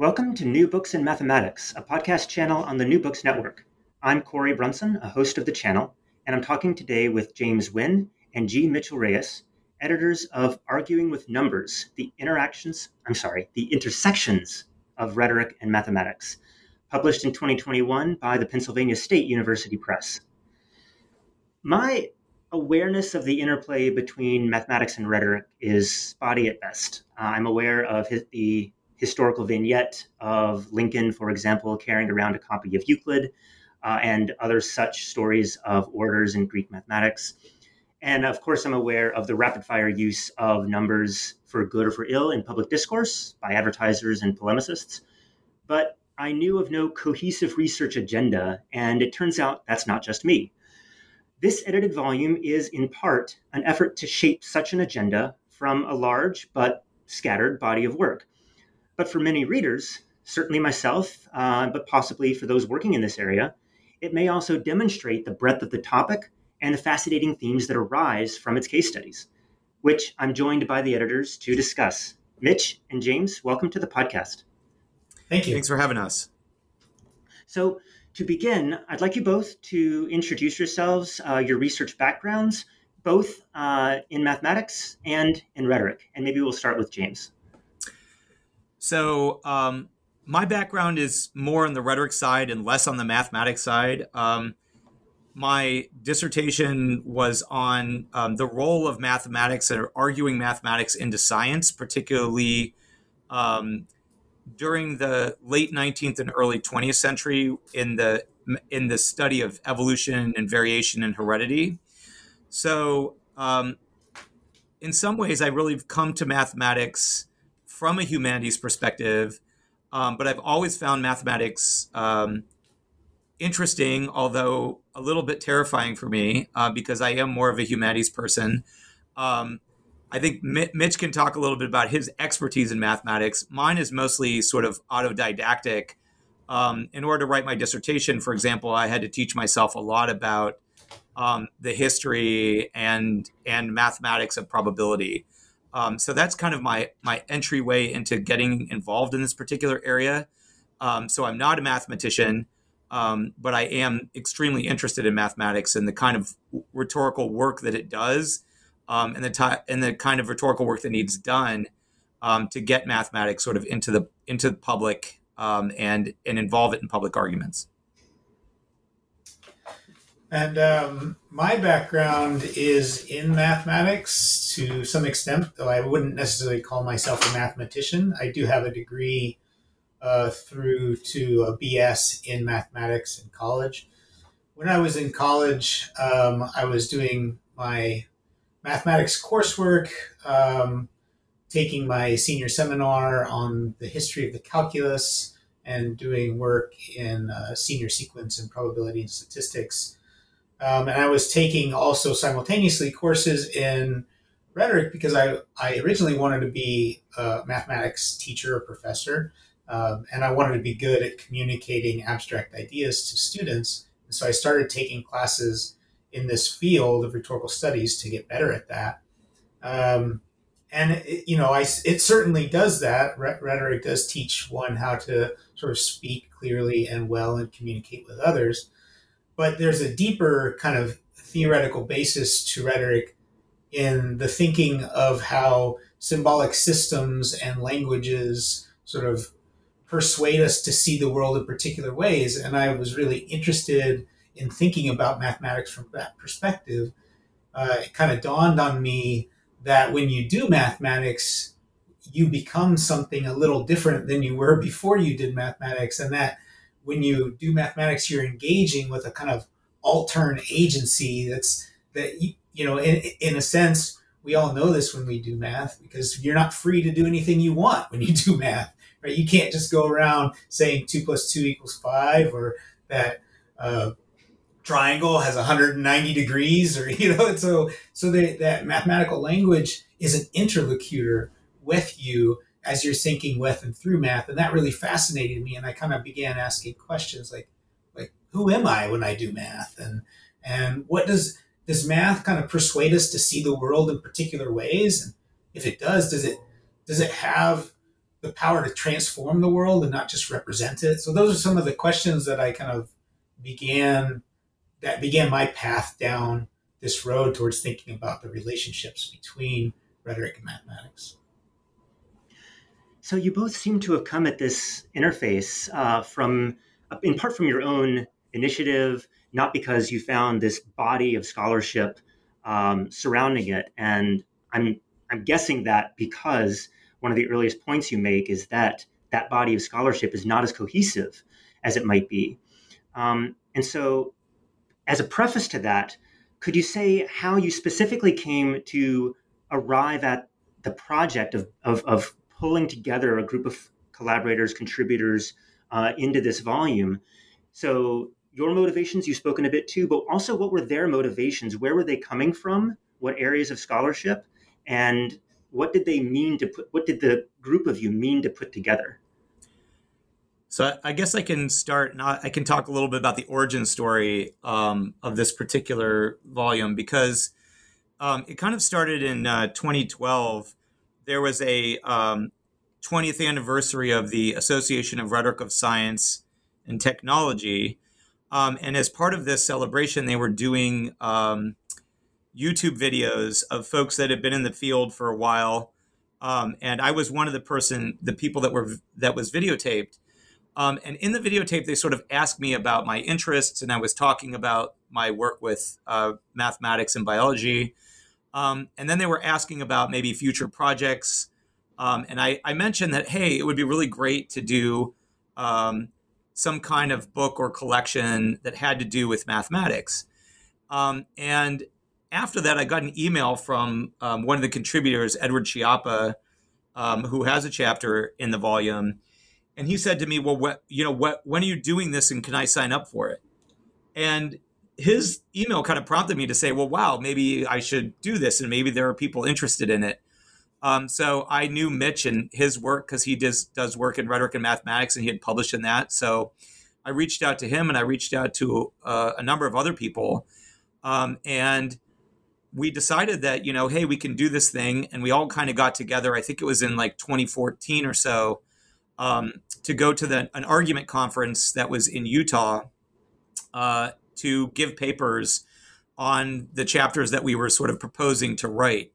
Welcome to New Books in Mathematics, a podcast channel on the New Books Network. I'm Corey Brunson, a host of the channel, and I'm talking today with James Wynn and G. Mitchell Reyes, editors of Arguing with Numbers The Interactions, I'm sorry, The Intersections of Rhetoric and Mathematics, published in 2021 by the Pennsylvania State University Press. My awareness of the interplay between mathematics and rhetoric is spotty at best. Uh, I'm aware of his, the historical vignette of Lincoln, for example, carrying around a copy of Euclid uh, and other such stories of orders in Greek mathematics. And of course, I'm aware of the rapid fire use of numbers for good or for ill in public discourse by advertisers and polemicists. But I knew of no cohesive research agenda, and it turns out that's not just me. This edited volume is in part an effort to shape such an agenda from a large but scattered body of work. But for many readers, certainly myself, uh, but possibly for those working in this area, it may also demonstrate the breadth of the topic and the fascinating themes that arise from its case studies, which I'm joined by the editors to discuss. Mitch and James, welcome to the podcast. Thank you. Thanks for having us. So, to begin, I'd like you both to introduce yourselves, uh, your research backgrounds, both uh, in mathematics and in rhetoric. And maybe we'll start with James. So um, my background is more on the rhetoric side and less on the mathematics side. Um, my dissertation was on um, the role of mathematics and arguing mathematics into science, particularly um, during the late 19th and early 20th century in the in the study of evolution and variation and heredity. So, um, in some ways, I really have come to mathematics from a humanities perspective, um, but I've always found mathematics um, interesting, although a little bit terrifying for me uh, because I am more of a humanities person. Um, I think Mitch can talk a little bit about his expertise in mathematics. Mine is mostly sort of autodidactic. Um, in order to write my dissertation, for example, I had to teach myself a lot about um, the history and and mathematics of probability. Um, so that's kind of my my entryway into getting involved in this particular area. Um, so I'm not a mathematician, um, but I am extremely interested in mathematics and the kind of rhetorical work that it does, um, and the t- and the kind of rhetorical work that needs done um, to get mathematics sort of into the into the public um, and and involve it in public arguments. And um, my background is in mathematics to some extent, though I wouldn't necessarily call myself a mathematician. I do have a degree uh, through to a BS in mathematics in college. When I was in college, um, I was doing my mathematics coursework, um, taking my senior seminar on the history of the calculus, and doing work in uh, senior sequence and probability and statistics um, and I was taking also simultaneously courses in rhetoric because I, I originally wanted to be a mathematics teacher or professor, um, and I wanted to be good at communicating abstract ideas to students. And so I started taking classes in this field of rhetorical studies to get better at that. Um, and it, you know, I, it certainly does that. Rhetoric does teach one how to sort of speak clearly and well and communicate with others. But there's a deeper kind of theoretical basis to rhetoric in the thinking of how symbolic systems and languages sort of persuade us to see the world in particular ways. And I was really interested in thinking about mathematics from that perspective. Uh, it kind of dawned on me that when you do mathematics, you become something a little different than you were before you did mathematics. And that when you do mathematics, you're engaging with a kind of altern agency that's that you, you know in, in a sense we all know this when we do math because you're not free to do anything you want when you do math right? You can't just go around saying 2 plus 2 equals 5 or that uh, triangle has 190 degrees or you know so so the, that mathematical language is an interlocutor with you as you're thinking with and through math and that really fascinated me and i kind of began asking questions like like who am i when i do math and and what does does math kind of persuade us to see the world in particular ways? And if it does, does it does it have the power to transform the world and not just represent it? So those are some of the questions that I kind of began that began my path down this road towards thinking about the relationships between rhetoric and mathematics. So you both seem to have come at this interface uh, from, in part, from your own initiative not because you found this body of scholarship um, surrounding it. And I'm I'm guessing that because one of the earliest points you make is that that body of scholarship is not as cohesive as it might be. Um, and so, as a preface to that, could you say how you specifically came to arrive at the project of, of, of pulling together a group of collaborators, contributors uh, into this volume? So, your motivations you've spoken a bit too, but also what were their motivations? Where were they coming from? What areas of scholarship? And what did they mean to put, what did the group of you mean to put together? So I guess I can start. Not I can talk a little bit about the origin story um, of this particular volume because um, it kind of started in uh, 2012. There was a um, 20th anniversary of the Association of Rhetoric of Science and Technology, um, and as part of this celebration, they were doing um, YouTube videos of folks that had been in the field for a while. Um, and I was one of the person, the people that were that was videotaped. Um, and in the videotape, they sort of asked me about my interests, and I was talking about my work with uh, mathematics and biology. Um, and then they were asking about maybe future projects. Um, and I, I, mentioned that hey, it would be really great to do um, some kind of book or collection that had to do with mathematics. Um, and after that, I got an email from um, one of the contributors, Edward Schiappa, um, who has a chapter in the volume, and he said to me, "Well, what, you know, what, when are you doing this, and can I sign up for it?" And his email kind of prompted me to say, "Well, wow, maybe I should do this, and maybe there are people interested in it." Um, so I knew Mitch and his work because he does does work in rhetoric and mathematics, and he had published in that. So I reached out to him, and I reached out to uh, a number of other people, um, and we decided that you know, hey, we can do this thing, and we all kind of got together. I think it was in like 2014 or so um, to go to the, an argument conference that was in Utah uh, to give papers on the chapters that we were sort of proposing to write.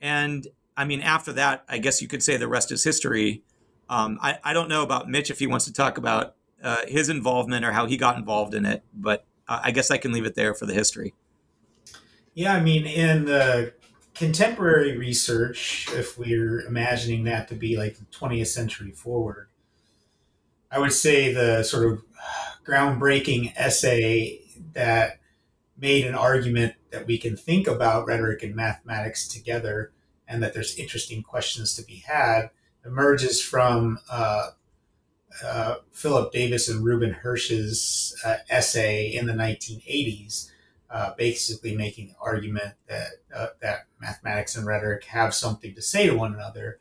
And I mean, after that, I guess you could say the rest is history. Um, I, I don't know about Mitch if he wants to talk about uh, his involvement or how he got involved in it, but I guess I can leave it there for the history. Yeah, I mean, in the contemporary research, if we're imagining that to be like the 20th century forward, I would say the sort of groundbreaking essay that made an argument that we can think about rhetoric and mathematics together and that there's interesting questions to be had emerges from uh, uh, Philip Davis and Reuben Hersh's uh, essay in the 1980s uh, basically making the argument that uh, that mathematics and rhetoric have something to say to one another.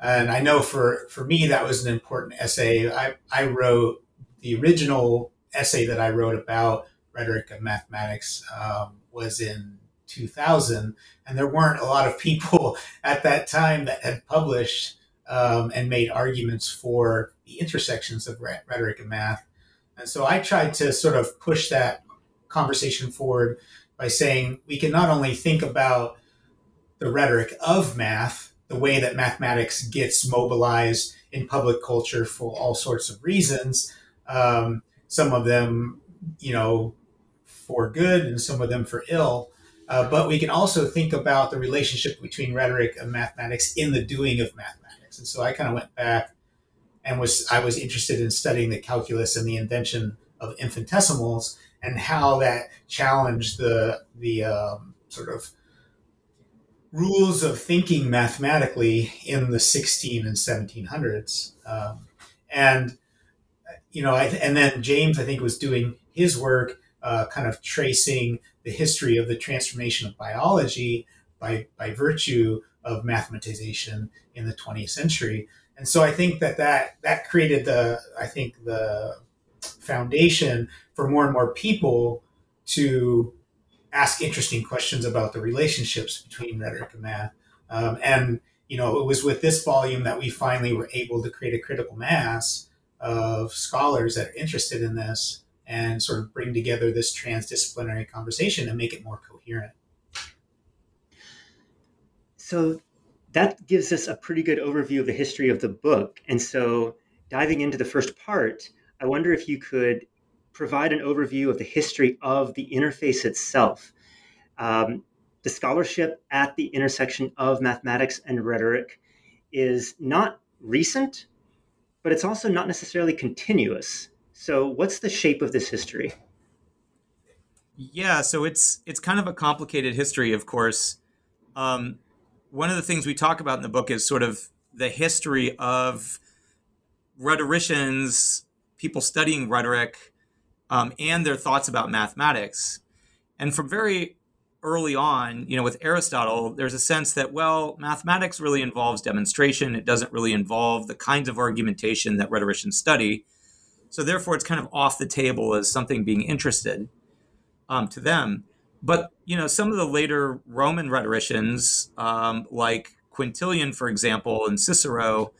And I know for for me that was an important essay. I I wrote the original essay that I wrote about rhetoric and mathematics um, was in 2000, and there weren't a lot of people at that time that had published um, and made arguments for the intersections of rhetoric and math. And so I tried to sort of push that conversation forward by saying we can not only think about the rhetoric of math, the way that mathematics gets mobilized in public culture for all sorts of reasons, um, some of them, you know, for good and some of them for ill. Uh, but we can also think about the relationship between rhetoric and mathematics in the doing of mathematics. And so I kind of went back and was I was interested in studying the calculus and the invention of infinitesimals and how that challenged the the um, sort of rules of thinking mathematically in the 16 and 1700s. Um, and you know, I, and then James I think was doing his work, uh, kind of tracing the history of the transformation of biology by by virtue of mathematization in the 20th century. And so I think that that, that created the, I think the foundation for more and more people to ask interesting questions about the relationships between rhetoric and math. Um, and, you know, it was with this volume that we finally were able to create a critical mass of scholars that are interested in this and sort of bring together this transdisciplinary conversation and make it more coherent. So that gives us a pretty good overview of the history of the book. And so, diving into the first part, I wonder if you could provide an overview of the history of the interface itself. Um, the scholarship at the intersection of mathematics and rhetoric is not recent, but it's also not necessarily continuous. So, what's the shape of this history? Yeah, so it's it's kind of a complicated history, of course. Um, one of the things we talk about in the book is sort of the history of rhetoricians, people studying rhetoric, um, and their thoughts about mathematics. And from very early on, you know, with Aristotle, there's a sense that, well, mathematics really involves demonstration. It doesn't really involve the kinds of argumentation that rhetoricians study. So therefore, it's kind of off the table as something being interested um, to them. But you know, some of the later Roman rhetoricians, um, like Quintilian, for example, and Cicero,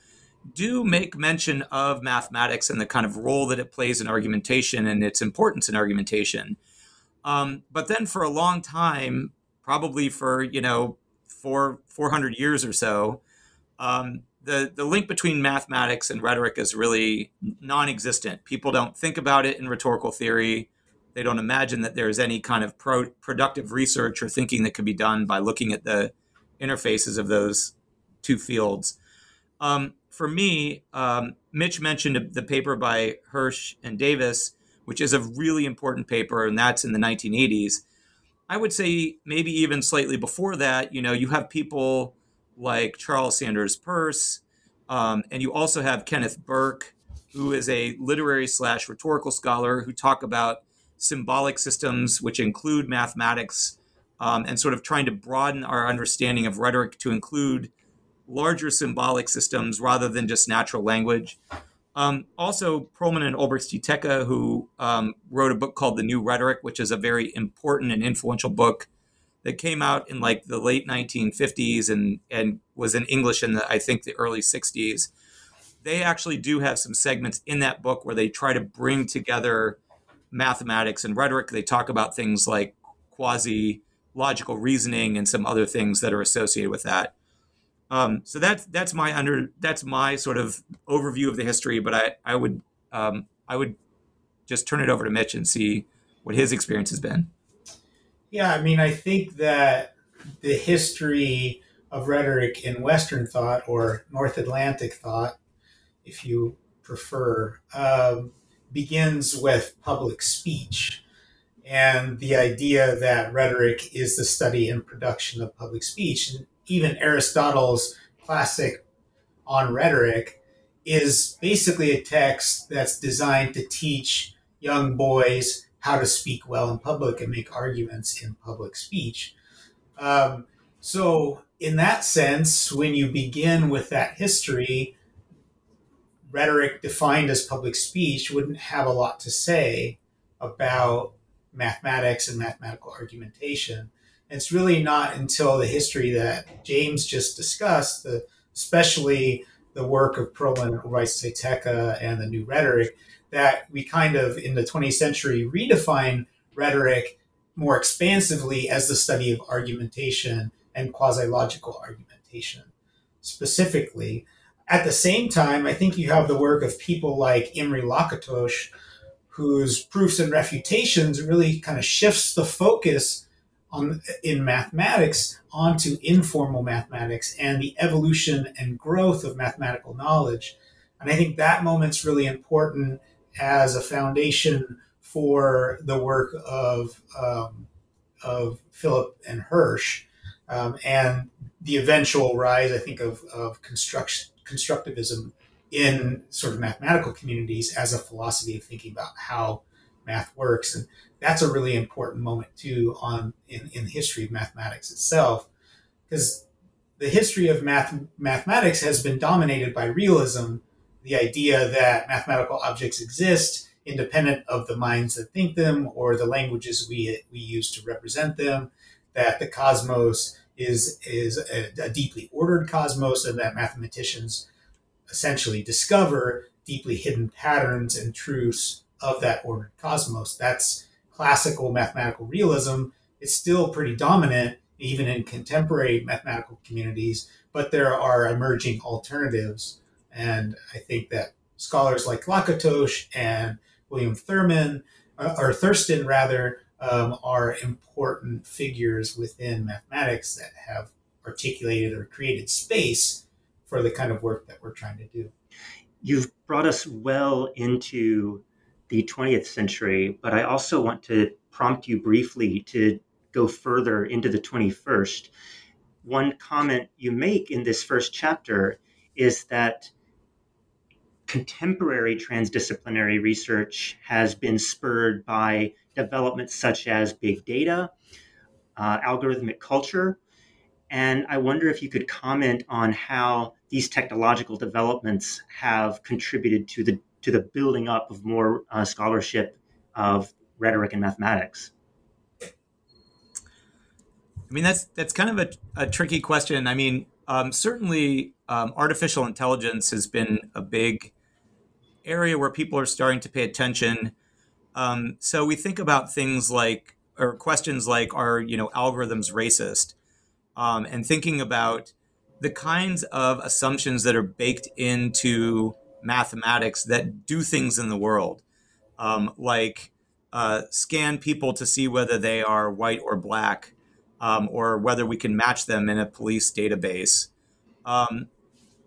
do make mention of mathematics and the kind of role that it plays in argumentation and its importance in argumentation. Um, but then, for a long time, probably for you know four four hundred years or so, um, the the link between mathematics and rhetoric is really non-existent. People don't think about it in rhetorical theory. They don't imagine that there's any kind of pro- productive research or thinking that could be done by looking at the interfaces of those two fields. Um, for me, um, Mitch mentioned the paper by Hersh and Davis, which is a really important paper, and that's in the 1980s. I would say maybe even slightly before that, you know, you have people like Charles Sanders Peirce, um, and you also have Kenneth Burke, who is a literary slash rhetorical scholar who talk about symbolic systems, which include mathematics, um, and sort of trying to broaden our understanding of rhetoric to include larger symbolic systems rather than just natural language. Um, also, Perelman and Olbrecht who um, wrote a book called The New Rhetoric, which is a very important and influential book that came out in like the late 1950s and, and was in English in the, I think, the early 60s. They actually do have some segments in that book where they try to bring together mathematics and rhetoric. They talk about things like quasi logical reasoning and some other things that are associated with that. Um, so that's that's my under that's my sort of overview of the history. But I I would um, I would just turn it over to Mitch and see what his experience has been. Yeah, I mean, I think that the history of rhetoric in Western thought or North Atlantic thought, if you prefer, um, begins with public speech and the idea that rhetoric is the study and production of public speech. And even Aristotle's classic on rhetoric is basically a text that's designed to teach young boys how to speak well in public and make arguments in public speech. Um, so, in that sense, when you begin with that history, rhetoric defined as public speech wouldn't have a lot to say about mathematics and mathematical argumentation. And it's really not until the history that James just discussed, the, especially the work of Perelman and Ulrichs and the new rhetoric, that we kind of in the 20th century redefine rhetoric more expansively as the study of argumentation and quasi logical argumentation specifically. At the same time, I think you have the work of people like Imre Lakatos, whose proofs and refutations really kind of shifts the focus on in mathematics onto informal mathematics and the evolution and growth of mathematical knowledge. And I think that moment's really important as a foundation for the work of um, of Philip and Hersh, um, and the eventual rise, I think, of, of construction constructivism in sort of mathematical communities as a philosophy of thinking about how math works, and that's a really important moment too on in, in the history of mathematics itself, because the history of math mathematics has been dominated by realism the idea that mathematical objects exist independent of the minds that think them or the languages we, we use to represent them, that the cosmos is, is a, a deeply ordered cosmos, and that mathematicians essentially discover deeply hidden patterns and truths of that ordered cosmos. That's classical mathematical realism. It's still pretty dominant, even in contemporary mathematical communities, but there are emerging alternatives and I think that scholars like Lakatos and William Thurman, uh, or Thurston rather, um, are important figures within mathematics that have articulated or created space for the kind of work that we're trying to do. You've brought us well into the 20th century, but I also want to prompt you briefly to go further into the 21st. One comment you make in this first chapter is that contemporary transdisciplinary research has been spurred by developments such as big data, uh, algorithmic culture. And I wonder if you could comment on how these technological developments have contributed to the to the building up of more uh, scholarship of rhetoric and mathematics. I mean, that's that's kind of a, a tricky question. I mean, um, certainly um, artificial intelligence has been a big area where people are starting to pay attention. Um, so we think about things like, or questions like, are you know algorithms racist? Um, and thinking about the kinds of assumptions that are baked into mathematics that do things in the world, um, like uh, scan people to see whether they are white or black, um, or whether we can match them in a police database. Um,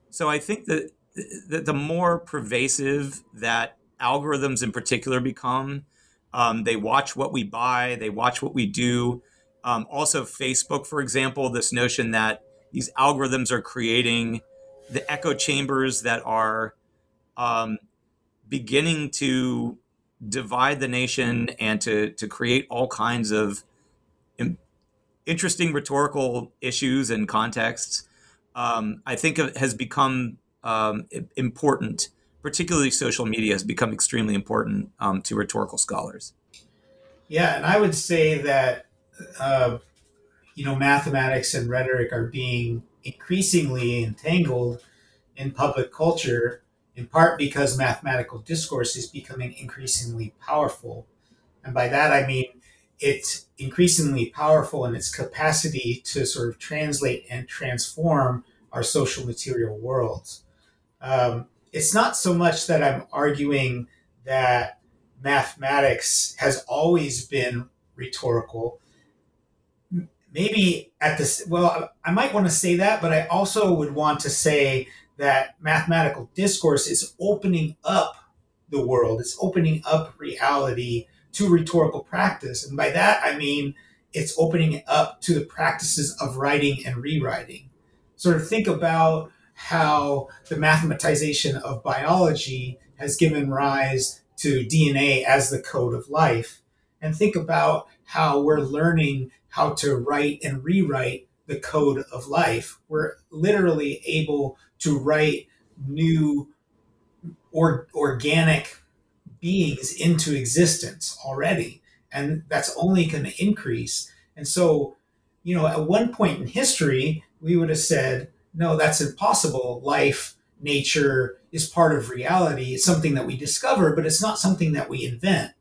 so I think that the, the more pervasive that algorithms in particular become, um, they watch what we buy, they watch what we do. Um, also, Facebook, for example, this notion that these algorithms are creating the echo chambers that are um, beginning to divide the nation and to, to create all kinds of interesting rhetorical issues and contexts, um, I think has become um, important, particularly social media, has become extremely important um, to rhetorical scholars. Yeah, and I would say that uh, you know mathematics and rhetoric are being increasingly entangled in public culture, in part because mathematical discourse is becoming increasingly powerful, and by that I mean it's increasingly powerful in its capacity to sort of translate and transform our social material worlds. Um, it's not so much that I'm arguing that mathematics has always been rhetorical. Maybe at this, well, I might want to say that, but I also would want to say that mathematical discourse is opening up the world, it's opening up reality to rhetorical practice. And by that, I mean it's opening up to the practices of writing and rewriting. Sort of think about how the mathematization of biology has given rise to DNA as the code of life. and think about how we're learning how to write and rewrite the code of life. We're literally able to write new or, organic beings into existence already. And that's only going to increase. And so, you know, at one point in history, we would have said, no, that's impossible. Life, nature is part of reality. It's something that we discover, but it's not something that we invent.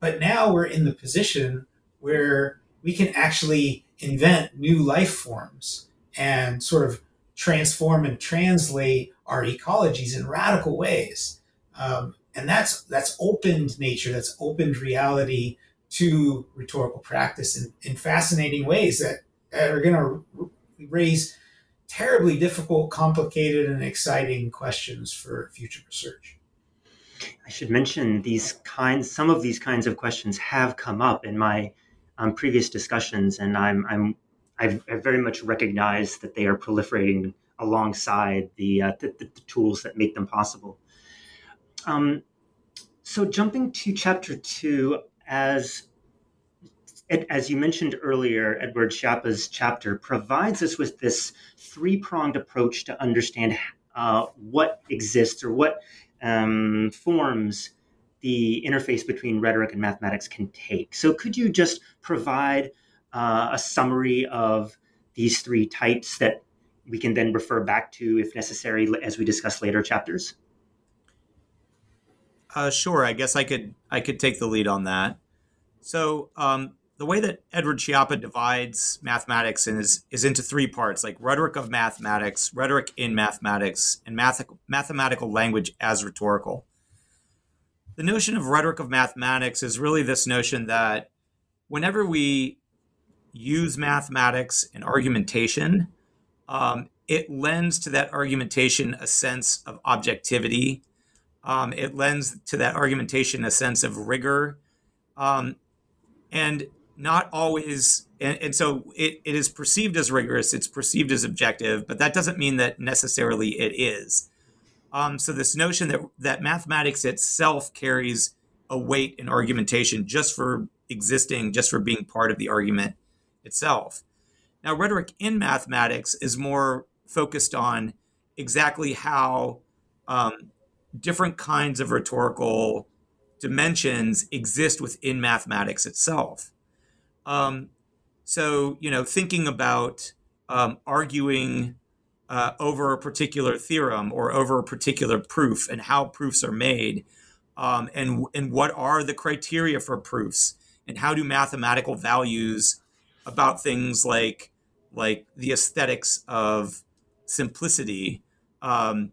But now we're in the position where we can actually invent new life forms and sort of transform and translate our ecologies in radical ways. Um, and that's that's opened nature, that's opened reality to rhetorical practice in, in fascinating ways that, that are going to raise terribly difficult, complicated, and exciting questions for future research. I should mention these kinds, some of these kinds of questions have come up in my um, previous discussions, and I'm, I'm I've, I've, very much recognized that they are proliferating alongside the, uh, the, the, tools that make them possible. Um, so, jumping to chapter two, as as you mentioned earlier, Edward Schiappa's chapter provides us with this three pronged approach to understand uh, what exists or what um, forms the interface between rhetoric and mathematics can take. So, could you just provide uh, a summary of these three types that we can then refer back to if necessary as we discuss later chapters? Uh, sure. I guess I could I could take the lead on that. So um, the way that Edward Schiappa divides mathematics is is into three parts, like rhetoric of mathematics, rhetoric in mathematics, and math, mathematical language as rhetorical. The notion of rhetoric of mathematics is really this notion that whenever we use mathematics and argumentation, um, it lends to that argumentation a sense of objectivity. Um, it lends to that argumentation a sense of rigor. Um, and not always and, and so it, it is perceived as rigorous it's perceived as objective but that doesn't mean that necessarily it is. Um, so this notion that that mathematics itself carries a weight in argumentation just for existing just for being part of the argument itself. Now rhetoric in mathematics is more focused on exactly how um, different kinds of rhetorical dimensions exist within mathematics itself um, so, you know, thinking about um, arguing uh, over a particular theorem or over a particular proof and how proofs are made, um, and and what are the criteria for proofs, and how do mathematical values about things like like the aesthetics of simplicity um,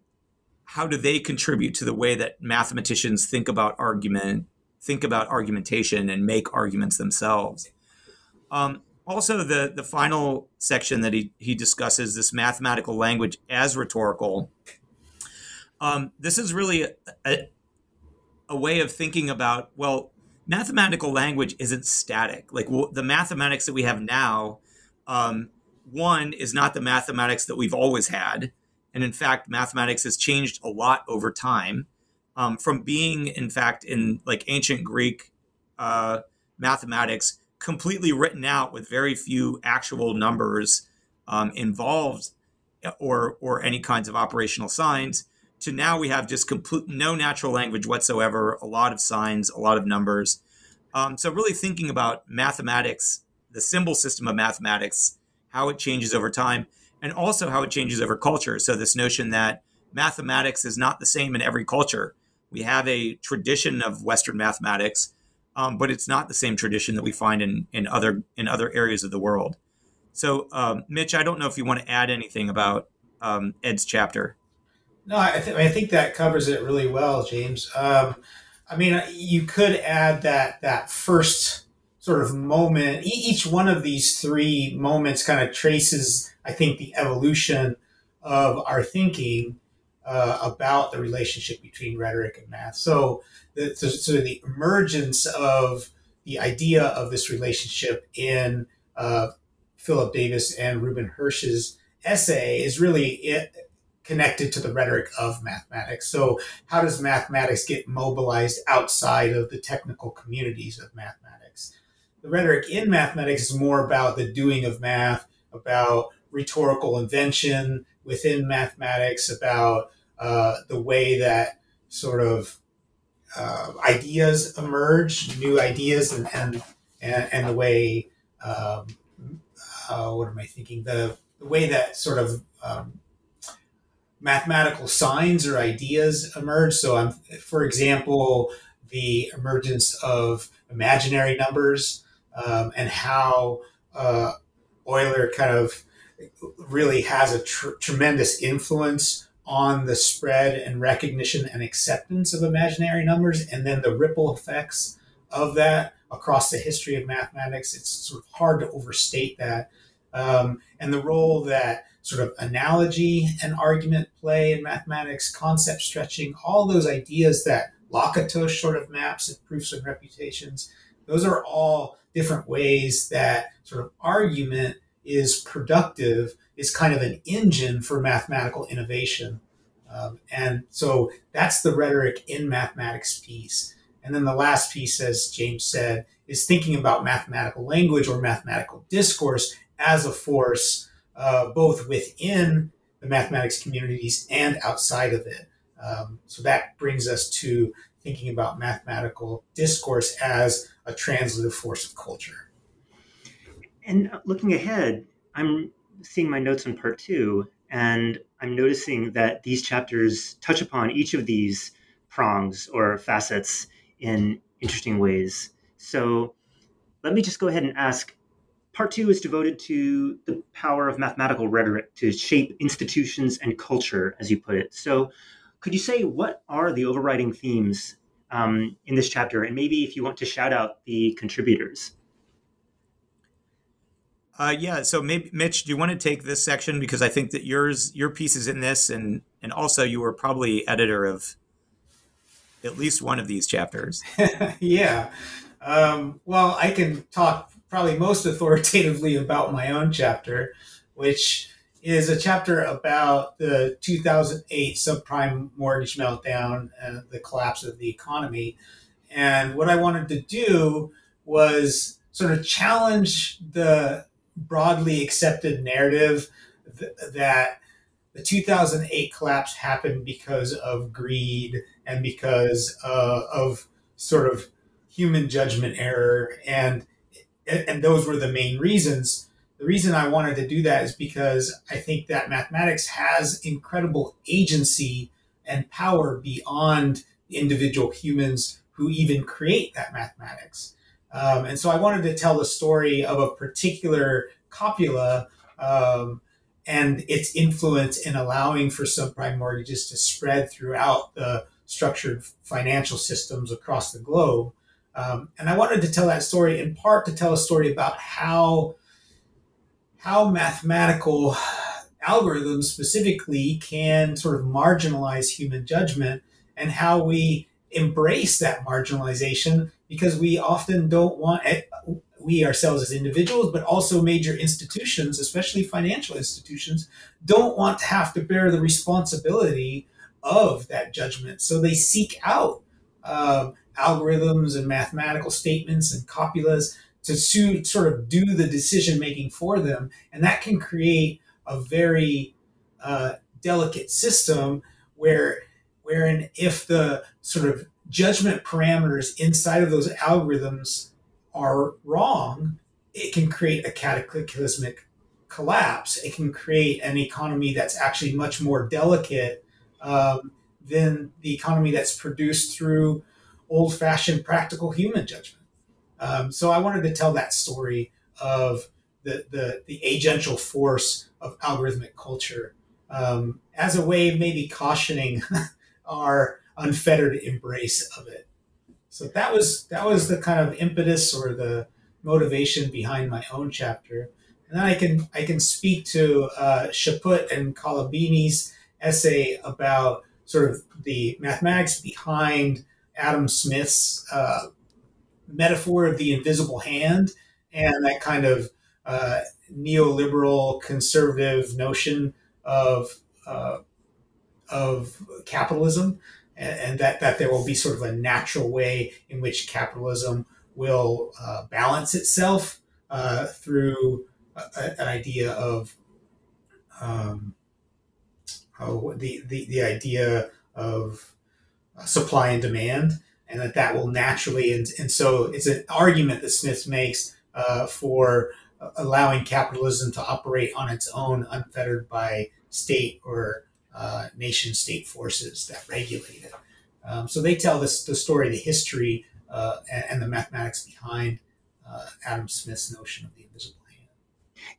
how do they contribute to the way that mathematicians think about argument think about argumentation and make arguments themselves um, also, the the final section that he he discusses this mathematical language as rhetorical. Um, this is really a, a, a, way of thinking about well, mathematical language isn't static. Like well, the mathematics that we have now, um, one is not the mathematics that we've always had, and in fact, mathematics has changed a lot over time. Um, from being, in fact, in like ancient Greek uh, mathematics completely written out with very few actual numbers um, involved or or any kinds of operational signs to now we have just complete no natural language whatsoever a lot of signs a lot of numbers. Um, so really thinking about mathematics the symbol system of mathematics how it changes over time and also how it changes over culture. So this notion that mathematics is not the same in every culture. We have a tradition of western mathematics um, but it's not the same tradition that we find in in other in other areas of the world. So, um, Mitch, I don't know if you want to add anything about um, Ed's chapter. No, I, th- I, think that covers it really well, James. Um, I mean, you could add that that first sort of moment. Each one of these three moments kind of traces, I think, the evolution of our thinking uh, about the relationship between rhetoric and math. So, the, so, so, the emergence of the idea of this relationship in uh, Philip Davis and Reuben Hersh's essay is really it, connected to the rhetoric of mathematics. So, how does mathematics get mobilized outside of the technical communities of mathematics? The rhetoric in mathematics is more about the doing of math, about rhetorical invention within mathematics, about uh, the way that sort of uh, ideas emerge, new ideas, and and and, the way um, uh, what am I thinking? The, the way that sort of um, mathematical signs or ideas emerge. So, I'm, for example, the emergence of imaginary numbers um, and how uh, Euler kind of really has a tr- tremendous influence on the spread and recognition and acceptance of imaginary numbers, and then the ripple effects of that across the history of mathematics. It's sort of hard to overstate that. Um, and the role that sort of analogy and argument play in mathematics, concept stretching, all those ideas that Lakatos sort of maps and proofs and refutations, those are all different ways that sort of argument is productive, is kind of an engine for mathematical innovation. Um, and so that's the rhetoric in mathematics piece. And then the last piece, as James said, is thinking about mathematical language or mathematical discourse as a force, uh, both within the mathematics communities and outside of it. Um, so that brings us to thinking about mathematical discourse as a translative force of culture. And looking ahead, I'm seeing my notes on part two, and I'm noticing that these chapters touch upon each of these prongs or facets in interesting ways. So let me just go ahead and ask. Part two is devoted to the power of mathematical rhetoric to shape institutions and culture, as you put it. So, could you say what are the overriding themes um, in this chapter? And maybe if you want to shout out the contributors. Uh, yeah. So maybe Mitch, do you want to take this section because I think that yours your piece is in this, and and also you were probably editor of at least one of these chapters. yeah. Um, well, I can talk probably most authoritatively about my own chapter, which is a chapter about the 2008 subprime mortgage meltdown and the collapse of the economy. And what I wanted to do was sort of challenge the broadly accepted narrative th- that the 2008 collapse happened because of greed and because uh, of sort of human judgment error and and those were the main reasons. The reason i wanted to do that is because i think that mathematics has incredible agency and power beyond individual humans who even create that mathematics um, and so i wanted to tell the story of a particular copula um, and its influence in allowing for subprime mortgages to spread throughout the structured financial systems across the globe. Um, and I wanted to tell that story in part to tell a story about how how mathematical algorithms specifically can sort of marginalize human judgment and how we embrace that marginalization because we often don't want we ourselves as individuals, but also major institutions, especially financial institutions, don't want to have to bear the responsibility of that judgment. So they seek out um, algorithms and mathematical statements and copulas to sort of do the decision making for them. And that can create a very uh, delicate system where, wherein if the sort of judgment parameters inside of those algorithms are wrong, it can create a cataclysmic collapse. It can create an economy that's actually much more delicate um, than the economy that's produced through old fashioned practical human judgment. Um, so I wanted to tell that story of the, the, the agential force of algorithmic culture um, as a way of maybe cautioning our unfettered embrace of it. So that was that was the kind of impetus or the motivation behind my own chapter. And then I can I can speak to uh, Chaput and Colombini's essay about sort of the mathematics behind Adam Smith's uh, metaphor of the invisible hand and that kind of uh, neoliberal conservative notion of uh, of capitalism, and, and, that that there will be sort of a natural way in which capitalism will uh, balance itself uh, through a, an idea of um, oh, the, the the idea of supply and demand, and that that will naturally and, and so it's an argument that Smith makes uh, for allowing capitalism to operate on its own, unfettered by state or uh, nation state forces that regulate it. Um, so they tell this the story, the history, uh, and, the mathematics behind uh, Adam Smith's notion of the invisible hand.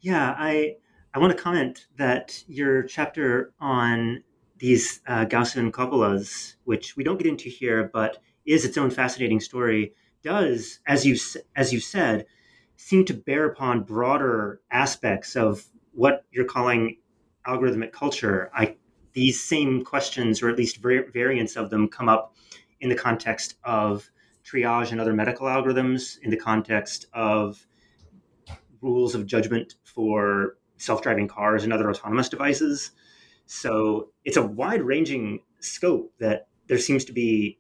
Yeah, I I want to comment that your chapter on these uh, Gaussian copulas, which we don't get into here, but is its own fascinating story, does, as you as you said, seem to bear upon broader aspects of what you're calling algorithmic culture. I, these same questions, or at least variants of them, come up in the context of triage and other medical algorithms, in the context of rules of judgment for self-driving cars and other autonomous devices. So it's a wide-ranging scope that there seems to be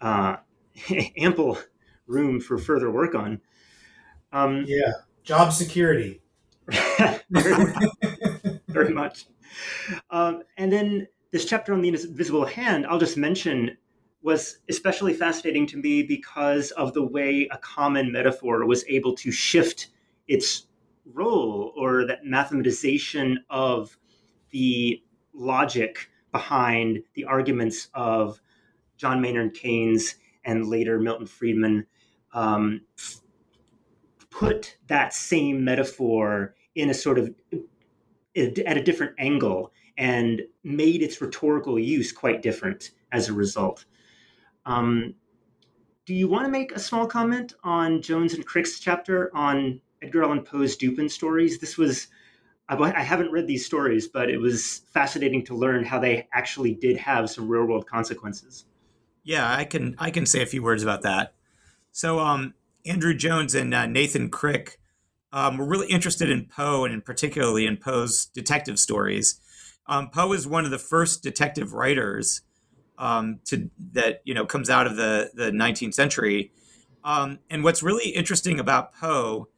uh, ample room for further work on. Um, yeah, job security. very, much. Um, and then this chapter on the invisible hand, I'll just mention, was especially fascinating to me because of the way a common metaphor was able to shift its role or that mathematization of the logic behind the arguments of John Maynard Keynes and later Milton Friedman um, put that same metaphor in a sort of at a different angle and made its rhetorical use quite different as a result. Um, do you want to make a small comment on Jones and Crick's chapter on Edgar Allan Poe's Dupin stories? This was, I haven't read these stories, but it was fascinating to learn how they actually did have some real world consequences. Yeah, I can I can say a few words about that. So, um, Andrew Jones and uh, Nathan Crick um, were really interested in Poe and in particularly in Poe's detective stories. Um, Poe is one of the first detective writers um, to that you know comes out of the the 19th century. Um, and what's really interesting about Poe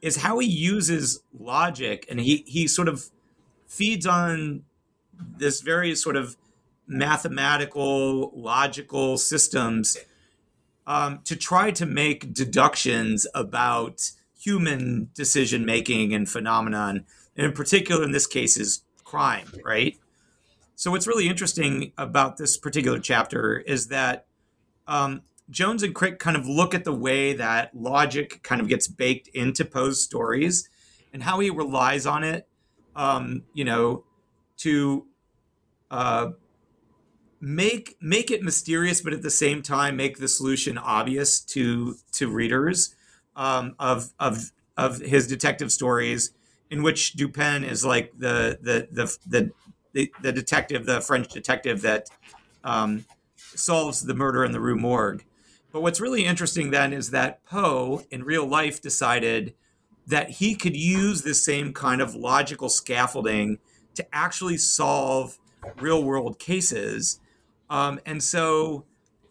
is how he uses logic, and he he sort of feeds on this very sort of mathematical, logical systems um, to try to make deductions about human decision making and phenomenon, and in particular, in this case, is crime, right? So, what's really interesting about this particular chapter is that um, Jones and Crick kind of look at the way that logic kind of gets baked into Poe's stories and how he relies on it, um, you know, to uh, make make it mysterious, but at the same time make the solution obvious to to readers um, of of of his detective stories, in which Dupin is like the the the the the, the detective, the French detective that um, solves the murder in the Rue Morgue. But what's really interesting then is that Poe, in real life, decided that he could use this same kind of logical scaffolding to actually solve real world cases um, and so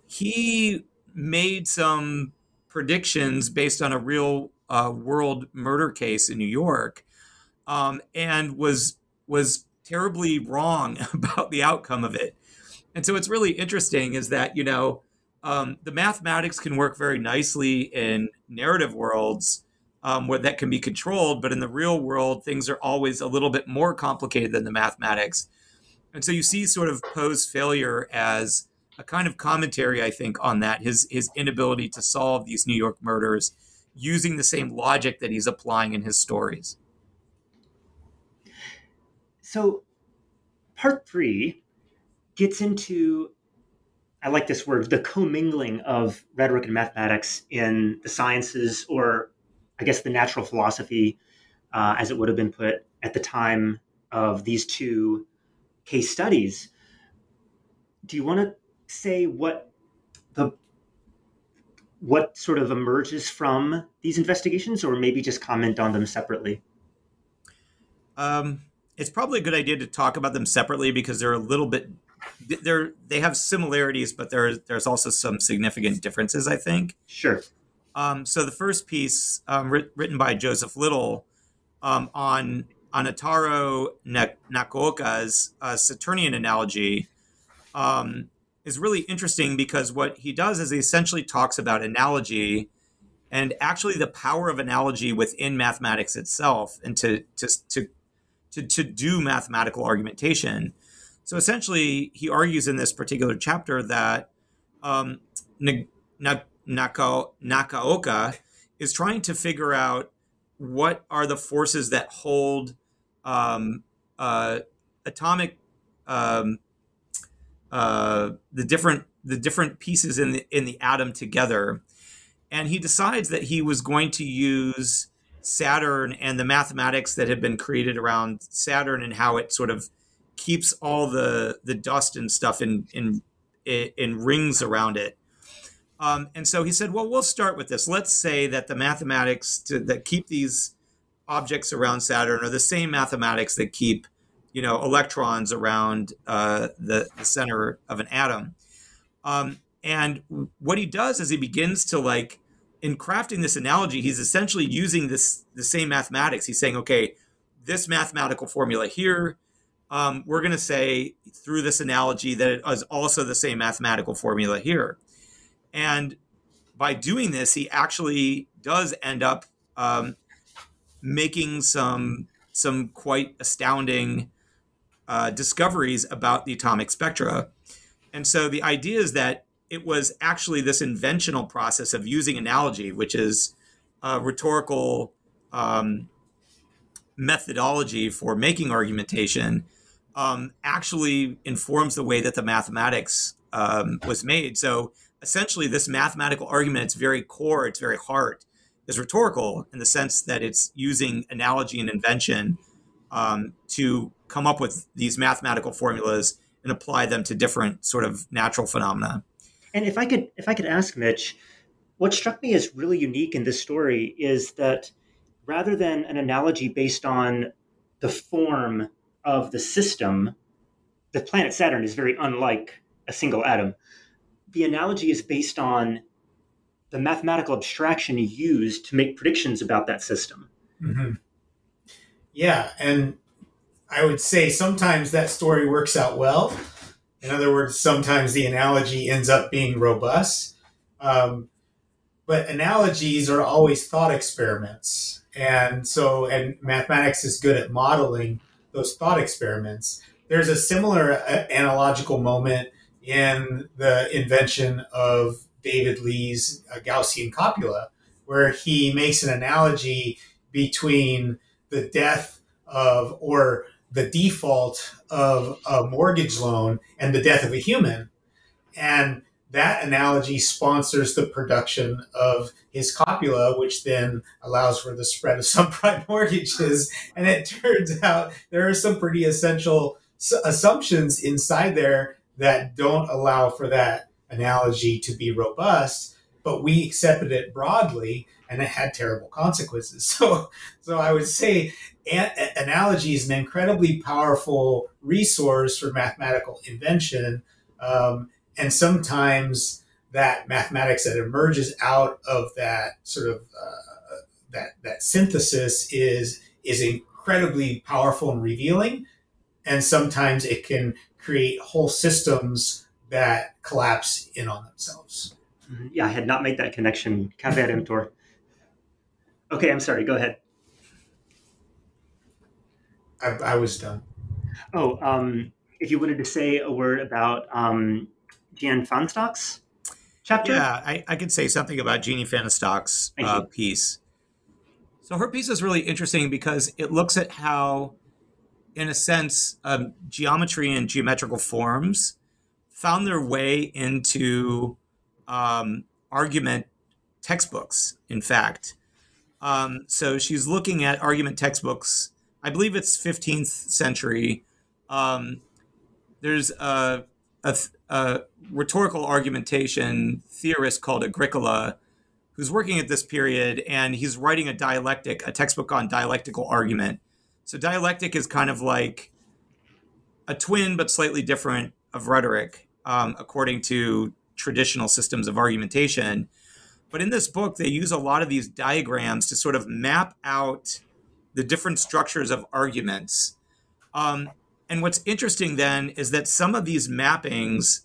he made some predictions based on a real uh, world murder case in New York, um, and was was terribly wrong about the outcome of it. And so it's really interesting is that you know um, the mathematics can work very nicely in narrative worlds um, where that can be controlled, but in the real world things are always a little bit more complicated than the mathematics. And so you see sort of Poe's failure as a kind of commentary, I think, on that his his inability to solve these New York murders using the same logic that he's applying in his stories. So, part three gets into I like this word, the commingling of rhetoric and mathematics in the sciences, or I guess the natural philosophy, uh, as it would have been put at the time of these two case studies. Do you want to say what the what sort of emerges from these investigations, or maybe just comment on them separately? Um, it's probably a good idea to talk about them separately because they're a little bit they're they have similarities, but there's there's also some significant differences. I think. Sure. Um, so the first piece, um, writ- written by Joseph Little, um, on on Hantaro Nagaoka's uh, Saturnian analogy, um, is really interesting because what he does is he essentially talks about analogy and actually the power of analogy within mathematics itself, and to to to to, to do mathematical argumentation. So essentially, he argues in this particular chapter that um, Naka, Nagaoka is trying to figure out what are the forces that hold um, uh, atomic um, uh, the different the different pieces in the in the atom together, and he decides that he was going to use Saturn and the mathematics that had been created around Saturn and how it sort of keeps all the the dust and stuff in in in rings around it. Um, and so he said, well, we'll start with this. Let's say that the mathematics to, that keep these objects around Saturn are the same mathematics that keep, you know, electrons around uh, the, the, center of an atom. Um, and what he does is he begins to like, in crafting this analogy, he's essentially using this the same mathematics. He's saying, okay, this mathematical formula here um, we're going to say through this analogy that it is also the same mathematical formula here. And by doing this, he actually does end up um, making some some quite astounding uh, discoveries about the atomic spectra. And so the idea is that it was actually this inventional process of using analogy, which is a rhetorical um, methodology for making argumentation um, actually informs the way that the mathematics um, was made. So essentially, this mathematical argument, its very core, its very heart, is rhetorical in the sense that it's using analogy and invention um, to come up with these mathematical formulas and apply them to different sort of natural phenomena. And if I could, if I could ask Mitch, what struck me as really unique in this story is that rather than an analogy based on the form of the system, the planet Saturn is very unlike a single atom. The analogy is based on the mathematical abstraction used to make predictions about that system. Mm-hmm. Yeah, and I would say sometimes that story works out well. In other words, sometimes the analogy ends up being robust. Um, but analogies are always thought experiments. And so, and mathematics is good at modeling those thought experiments. There's a similar uh, analogical moment in the invention of David Li's uh, Gaussian copula, where he makes an analogy between the death of or the default of a mortgage loan and the death of a human. And that analogy sponsors the production of his copula, which then allows for the spread of subprime mortgages. And it turns out there are some pretty essential assumptions inside there that don't allow for that analogy to be robust. But we accepted it broadly, and it had terrible consequences. So, so I would say analogy is an incredibly powerful resource for mathematical invention. Um, and sometimes that mathematics that emerges out of that sort of uh, that that synthesis is is incredibly powerful and revealing and sometimes it can create whole systems that collapse in on themselves mm-hmm. yeah i had not made that connection caveat emptor okay i'm sorry go ahead I, I was done oh um, if you wanted to say a word about um, Jeanne Fahnestock's chapter? Yeah, I, I could say something about Jeannie Fahnestock's uh, piece. So her piece is really interesting because it looks at how, in a sense, um, geometry and geometrical forms found their way into um, argument textbooks, in fact. Um, so she's looking at argument textbooks. I believe it's 15th century. Um, there's a, a, a rhetorical argumentation theorist called Agricola, who's working at this period, and he's writing a dialectic, a textbook on dialectical argument. So dialectic is kind of like a twin but slightly different of rhetoric, um, according to traditional systems of argumentation. But in this book, they use a lot of these diagrams to sort of map out the different structures of arguments. Um, and what's interesting then is that some of these mappings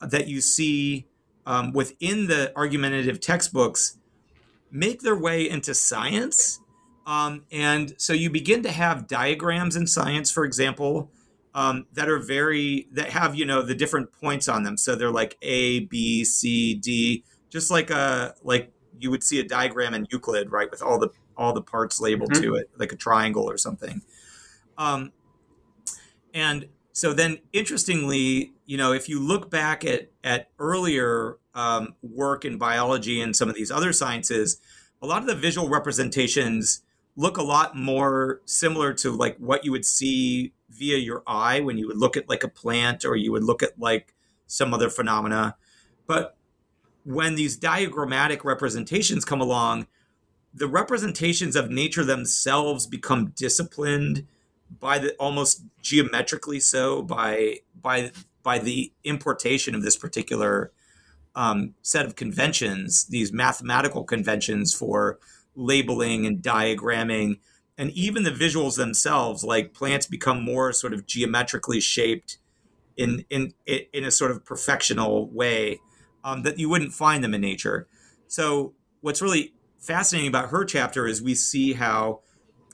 that you see um, within the argumentative textbooks make their way into science. Um, and so you begin to have diagrams in science, for example, um, that are very that have you know the different points on them. So they're like A, B, C, D, just like a like you would see a diagram in Euclid, right, with all the all the parts labeled mm-hmm. to it, like a triangle or something. Um, and so then, interestingly, you know, if you look back at at earlier um, work in biology and some of these other sciences, a lot of the visual representations look a lot more similar to like what you would see via your eye when you would look at like a plant or you would look at like some other phenomena. But when these diagrammatic representations come along, the representations of nature themselves become disciplined by the almost geometrically so by by by the importation of this particular um, set of conventions, these mathematical conventions for labeling and diagramming, and even the visuals themselves, like plants become more sort of geometrically shaped in in in a sort of perfectional way um, that you wouldn't find them in nature. So what's really fascinating about her chapter is we see how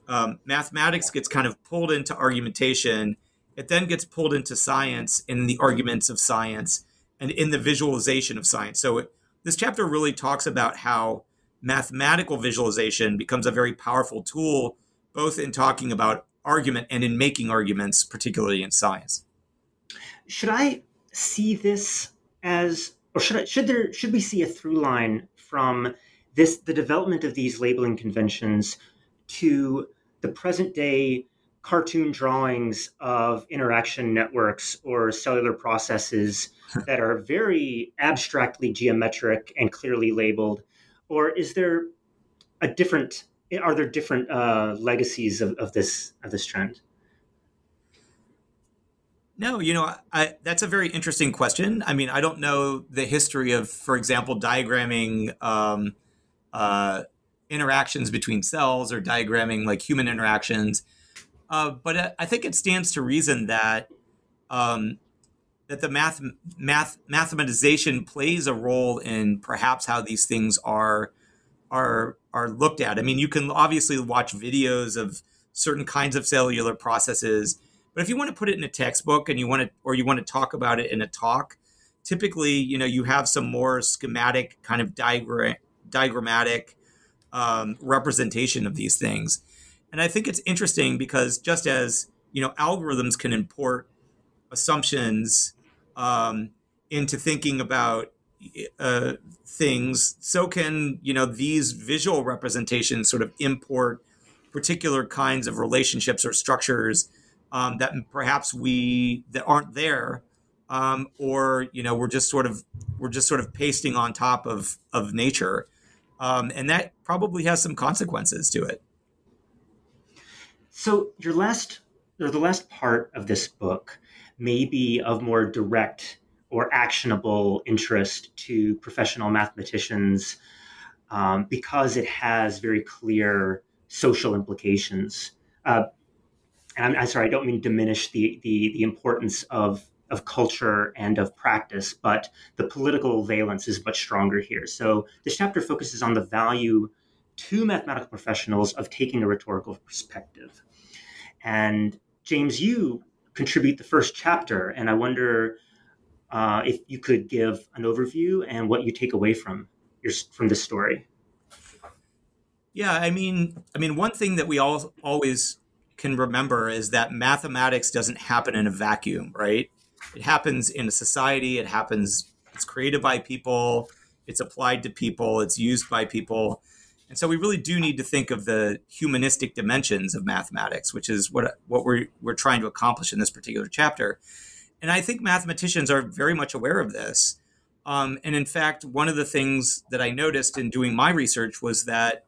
um, mathematics gets kind of pulled into argumentation. It then gets pulled into science in the arguments of science and in the visualization of science. So it, this chapter really talks about how mathematical visualization becomes a very powerful tool, both in talking about argument and in making arguments, particularly in science. Should I see this as, or should I, should there should we see a through line from this the development of these labeling conventions to the present day cartoon drawings of interaction networks or cellular processes that are very abstractly geometric and clearly labeled? Or is there a different, are there different uh, legacies of, of, this, of this trend? No, you know, I, that's a very interesting question. I mean, I don't know the history of, for example, diagramming um, uh, interactions between cells or diagramming like human interactions. Uh, but I think it stands to reason that um, that the math, math mathematization plays a role in perhaps how these things are are are looked at. I mean, you can obviously watch videos of certain kinds of cellular processes, but if you want to put it in a textbook and you want to or you want to talk about it in a talk, typically, you know, you have some more schematic kind of diagram diagrammatic um, representation of these things. And I think it's interesting because just as you know, algorithms can import assumptions um, into thinking about uh, things, so can you know these visual representations sort of import particular kinds of relationships or structures um, that perhaps we that aren't there, um, or you know we're just sort of we're just sort of pasting on top of of nature um, and that probably has some consequences to it. So your last or the last part of this book may be of more direct or actionable interest to professional mathematicians um, because it has very clear social implications. Uh, and I'm, I'm, sorry, I don't mean diminish the, the, the importance of of culture and of practice, but the political valence is much stronger here. So this chapter focuses on the value to mathematical professionals of taking a rhetorical perspective. And James, you contribute the first chapter, and I wonder uh, if you could give an overview and what you take away from your from this story. Yeah, I mean, I mean, one thing that we all always can remember is that mathematics doesn't happen in a vacuum, right? it happens in a society it happens it's created by people it's applied to people it's used by people. And so we really do need to think of the humanistic dimensions of mathematics which is what what we're we're trying to accomplish in this particular chapter. And i think mathematicians are very much aware of this. Um, and in fact one of the things that i noticed in doing my research was that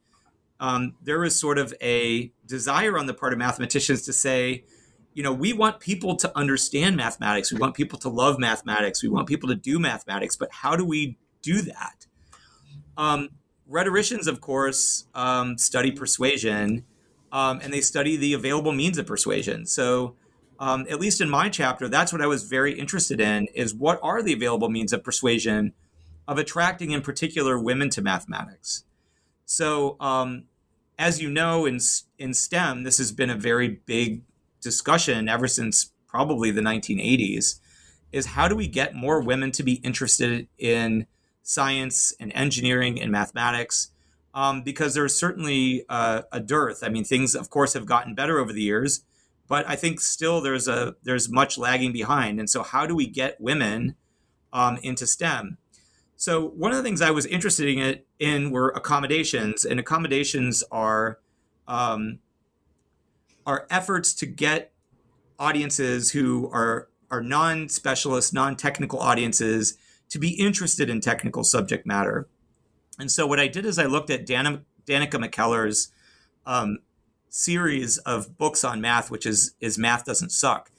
um, there is sort of a desire on the part of mathematicians to say, you know, we want people to understand mathematics. We want people to love mathematics. We want people to do mathematics. But how do we do that? Um, rhetoricians, of course, um, study persuasion um, and they study the available means of persuasion. So, um, at least in my chapter, that's what I was very interested in: is what are the available means of persuasion of attracting, in particular, women to mathematics. So, um, as you know, in in STEM, this has been a very big discussion ever since probably the 1980s. Is how do we get more women to be interested in science and engineering and mathematics? Um, because there's certainly a dearth. I mean, things, of course, have gotten better over the years, but I think still there's a there's much lagging behind. And so, how do we get women um, into STEM? So one of the things I was interested in, in were accommodations, and accommodations are um, are efforts to get audiences who are are non-specialist, non-technical audiences to be interested in technical subject matter. And so what I did is I looked at Danica McKellar's um, series of books on math, which is is Math Doesn't Suck.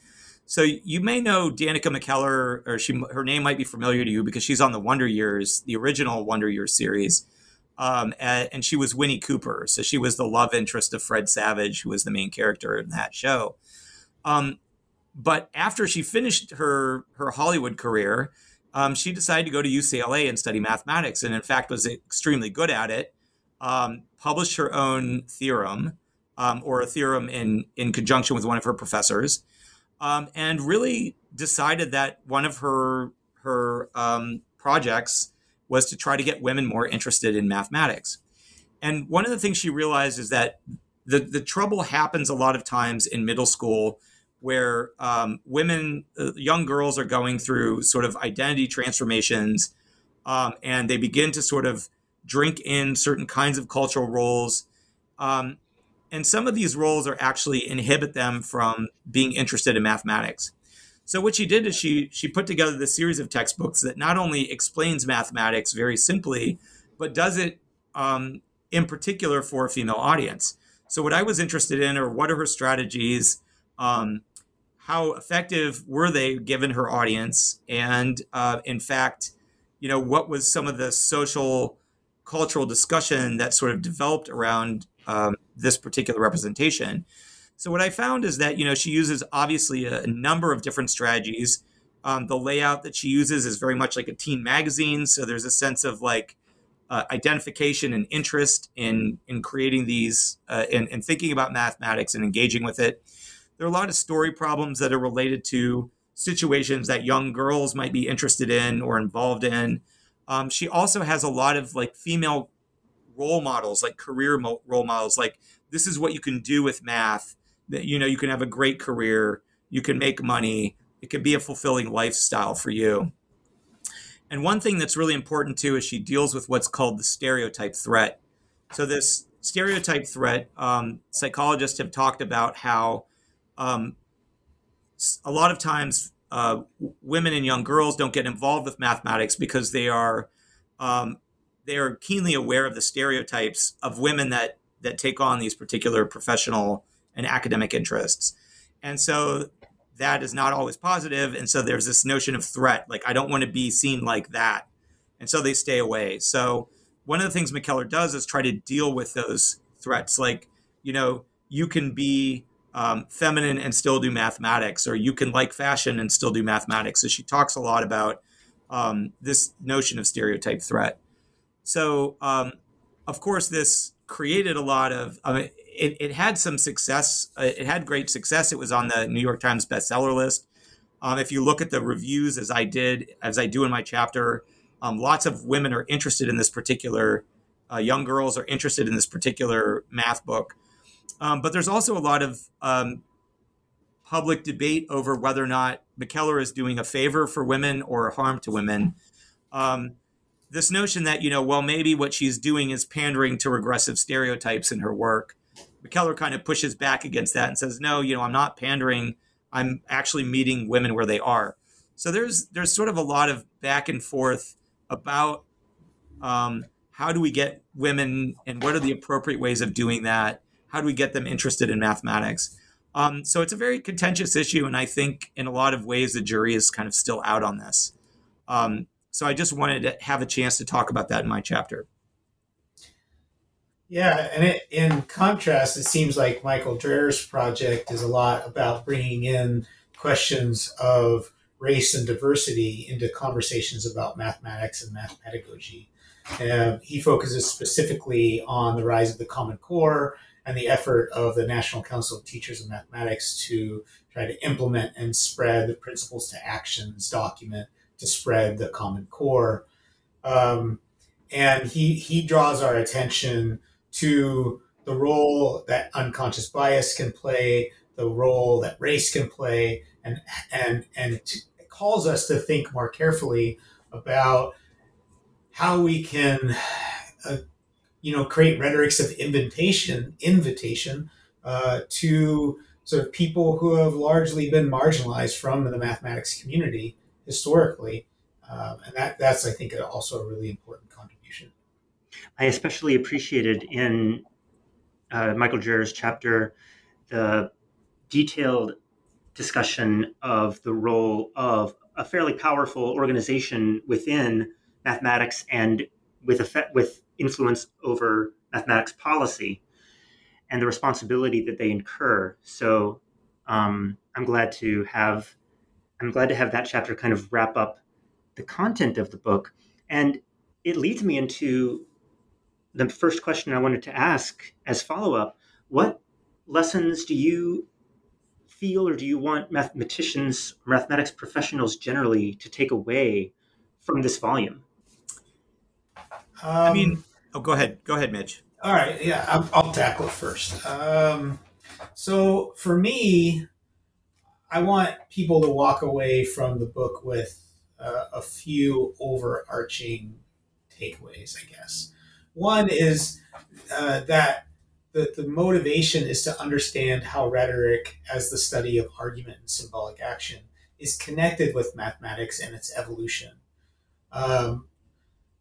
So you may know Danica McKellar, or she her name might be familiar to you because she's on the Wonder Years, the original Wonder Years series, um, and, and, she was Winnie Cooper. So she was the love interest of Fred Savage, who was the main character in that show. Um, but after she finished her her Hollywood career, um, she decided to go to UCLA and study mathematics, and in fact was extremely good at it. Um, published her own theorem, um, or a theorem in in conjunction with one of her professors um, and really decided that one of her her um, projects was to try to get women more interested in mathematics. And one of the things she realized is that the the trouble happens a lot of times in middle school where um, women, uh, young girls, are going through sort of identity transformations, um, and they begin to sort of drink in certain kinds of cultural roles. Um, and some of these roles are actually inhibit them from being interested in mathematics. So what she did is she she put together this series of textbooks that not only explains mathematics very simply, but does it um, in particular for a female audience. So what I was interested in are what are her strategies, um, how effective were they given her audience, and uh, in fact, you know what was some of the social cultural discussion that sort of developed around um, this particular representation. So what I found is that you know she uses obviously a, a number of different strategies. Um, the layout that she uses is very much like a teen magazine, so there's a sense of like uh, identification and interest in in creating these uh, and, thinking about mathematics and engaging with it. There are a lot of story problems that are related to situations that young girls might be interested in or involved in. Um, she also has a lot of like female role models, like career mo- role models, like this is what you can do with math. That you know you can have a great career, you can make money, it can be a fulfilling lifestyle for you. And one thing that's really important too is she deals with what's called the stereotype threat. So this stereotype threat, um, psychologists have talked about how um, a lot of times uh, women and young girls don't get involved with mathematics because they are um, they are keenly aware of the stereotypes of women that that take on these particular professional and academic interests. And so that is not always positive. And so there's this notion of threat, like I don't want to be seen like that. And so they stay away. So one of the things McKellar does is try to deal with those threats. Like, you know, you can be um, feminine and still do mathematics, or you can like fashion and still do mathematics. So she talks a lot about um, this notion of stereotype threat. So, um, of course, this created a lot of. I mean, it, it had some success. Uh, it had great success. It was on the New York Times bestseller list. Um, if you look at the reviews, as I did, as I do in my chapter, um, lots of women are interested in this particular. Uh, young girls are interested in this particular math book, um, but there's also a lot of um, public debate over whether or not McKellar is doing a favor for women or harm to women. Um, this notion that you know well maybe what she's doing is pandering to regressive stereotypes in her work mckellar kind of pushes back against that and says no you know i'm not pandering i'm actually meeting women where they are so there's there's sort of a lot of back and forth about um, how do we get women and what are the appropriate ways of doing that? How do we get them interested in mathematics? Um, so it's a very contentious issue, and I think in a lot of ways the jury is kind of still out on this. Um, so I just wanted to have a chance to talk about that in my chapter. Yeah, and it, in contrast, it seems like Michael Drer's project is a lot about bringing in questions of race and diversity into conversations about mathematics and math pedagogy. Uh, he focuses specifically on the rise of the Common Core and the effort of the National Council of Teachers of Mathematics to try to implement and spread the principles to actions document to spread the Common Core. Um, and he, he draws our attention to the role that unconscious bias can play, the role that race can play, and and and to, calls us to think more carefully about how we can, uh, you know, create rhetorics of invitation, invitation uh, to sort of people who have largely been marginalized from the mathematics community historically, um, and that that's I think also a really important contribution. I especially appreciated in uh, Michael Drer's chapter the detailed discussion of the role of a fairly powerful organization within mathematics and with effect, with influence over mathematics policy and the responsibility that they incur. So um, I'm glad to have I'm glad to have that chapter kind of wrap up the content of the book, and it leads me into the first question I wanted to ask as follow up. What lessons do you feel or do you want mathematicians, mathematics professionals generally, to take away from this volume? Um, I mean, oh, go ahead. Go ahead, Mitch. All right. Yeah, I'll, I'll tackle it first. Um, so for me, I want people to walk away from the book with uh, a few overarching takeaways, I guess. One is uh, that the, the motivation is to understand how rhetoric, as the study of argument and symbolic action, is connected with mathematics and its evolution. Um,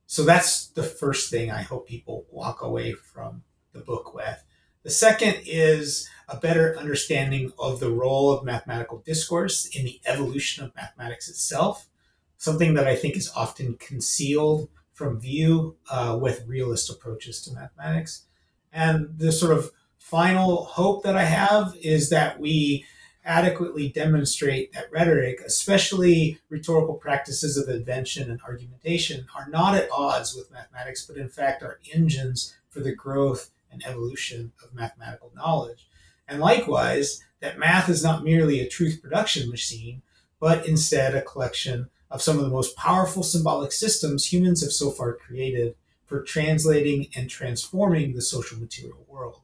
so that's the first thing I hope people walk away from the book with. The second is a better understanding of the role of mathematical discourse in the evolution of mathematics itself, something that I think is often concealed from view uh, with realist approaches to mathematics. And the sort of final hope that I have is that we adequately demonstrate that rhetoric, especially rhetorical practices of invention and argumentation, are not at odds with mathematics, but in fact are engines for the growth and evolution of mathematical knowledge. And likewise, that math is not merely a truth production machine, but instead a collection of some of the most powerful symbolic systems humans have so far created for translating and transforming the social material world.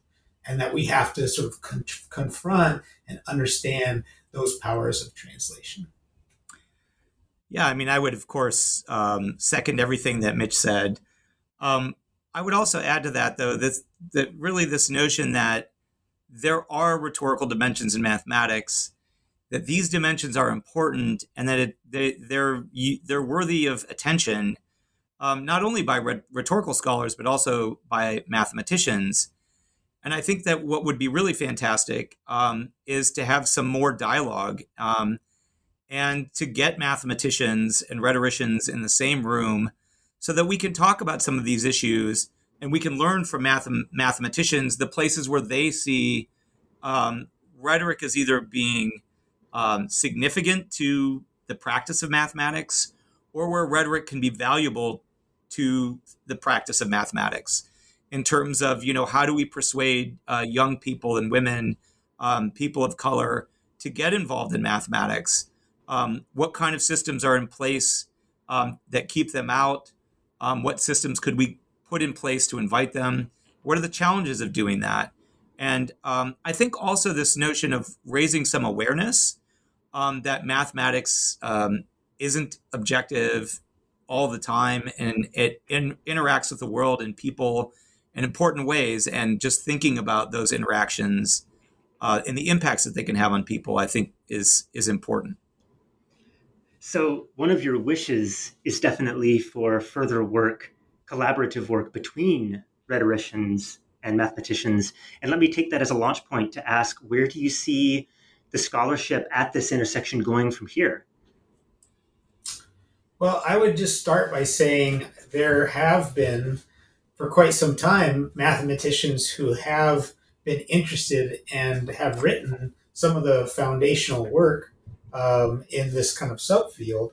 And that we have to sort of con- confront and understand those powers of translation. Yeah, I mean, I would, of course, um, second everything that Mitch said. Um, I would also add to that, though, that, that really this notion that there are rhetorical dimensions in mathematics, that these dimensions are important, and that it, they, they're they're worthy of attention, um, not only by rhetorical scholars, but also by mathematicians. And I think that what would be really fantastic um, is to have some more dialogue um, and to get mathematicians and rhetoricians in the same room so that we can talk about some of these issues and we can learn from math- mathematicians the places where they see um, rhetoric as either being um, significant to the practice of mathematics or where rhetoric can be valuable to the practice of mathematics in terms of you know how do we persuade uh, young people and women um, people of color to get involved in mathematics? Um, what kind of systems are in place um, that keep them out um, what systems could we put in place to invite them? What are the challenges of doing that? And um, i think also this notion of raising some awareness um, that mathematics isn't objective all the time and it in, interacts with the world and people in important ways and just thinking about those interactions uh, and the impacts that they can have on people i think is is important so one of your wishes is definitely for further work collaborative work between rhetoricians and mathematicians. And let me take that as a launch point to ask where do you see the scholarship at this intersection going from here? Well, I would just start by saying there have been, for quite some time, mathematicians who have been interested and have written some of the foundational work um, in this kind of subfield.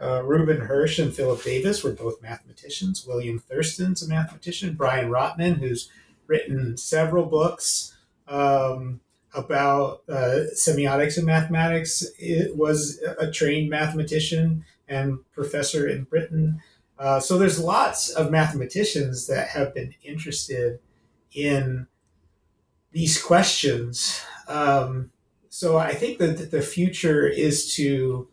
Uh, Reuben Hersh and Philip Davis were both mathematicians. William Thurston's a mathematician. Brian Rotman, who's written several books um, about uh, semiotics and mathematics, it was a trained mathematician and professor in Britain. Uh, so there's lots of mathematicians that have been interested in these questions. Um, so I think that the future is to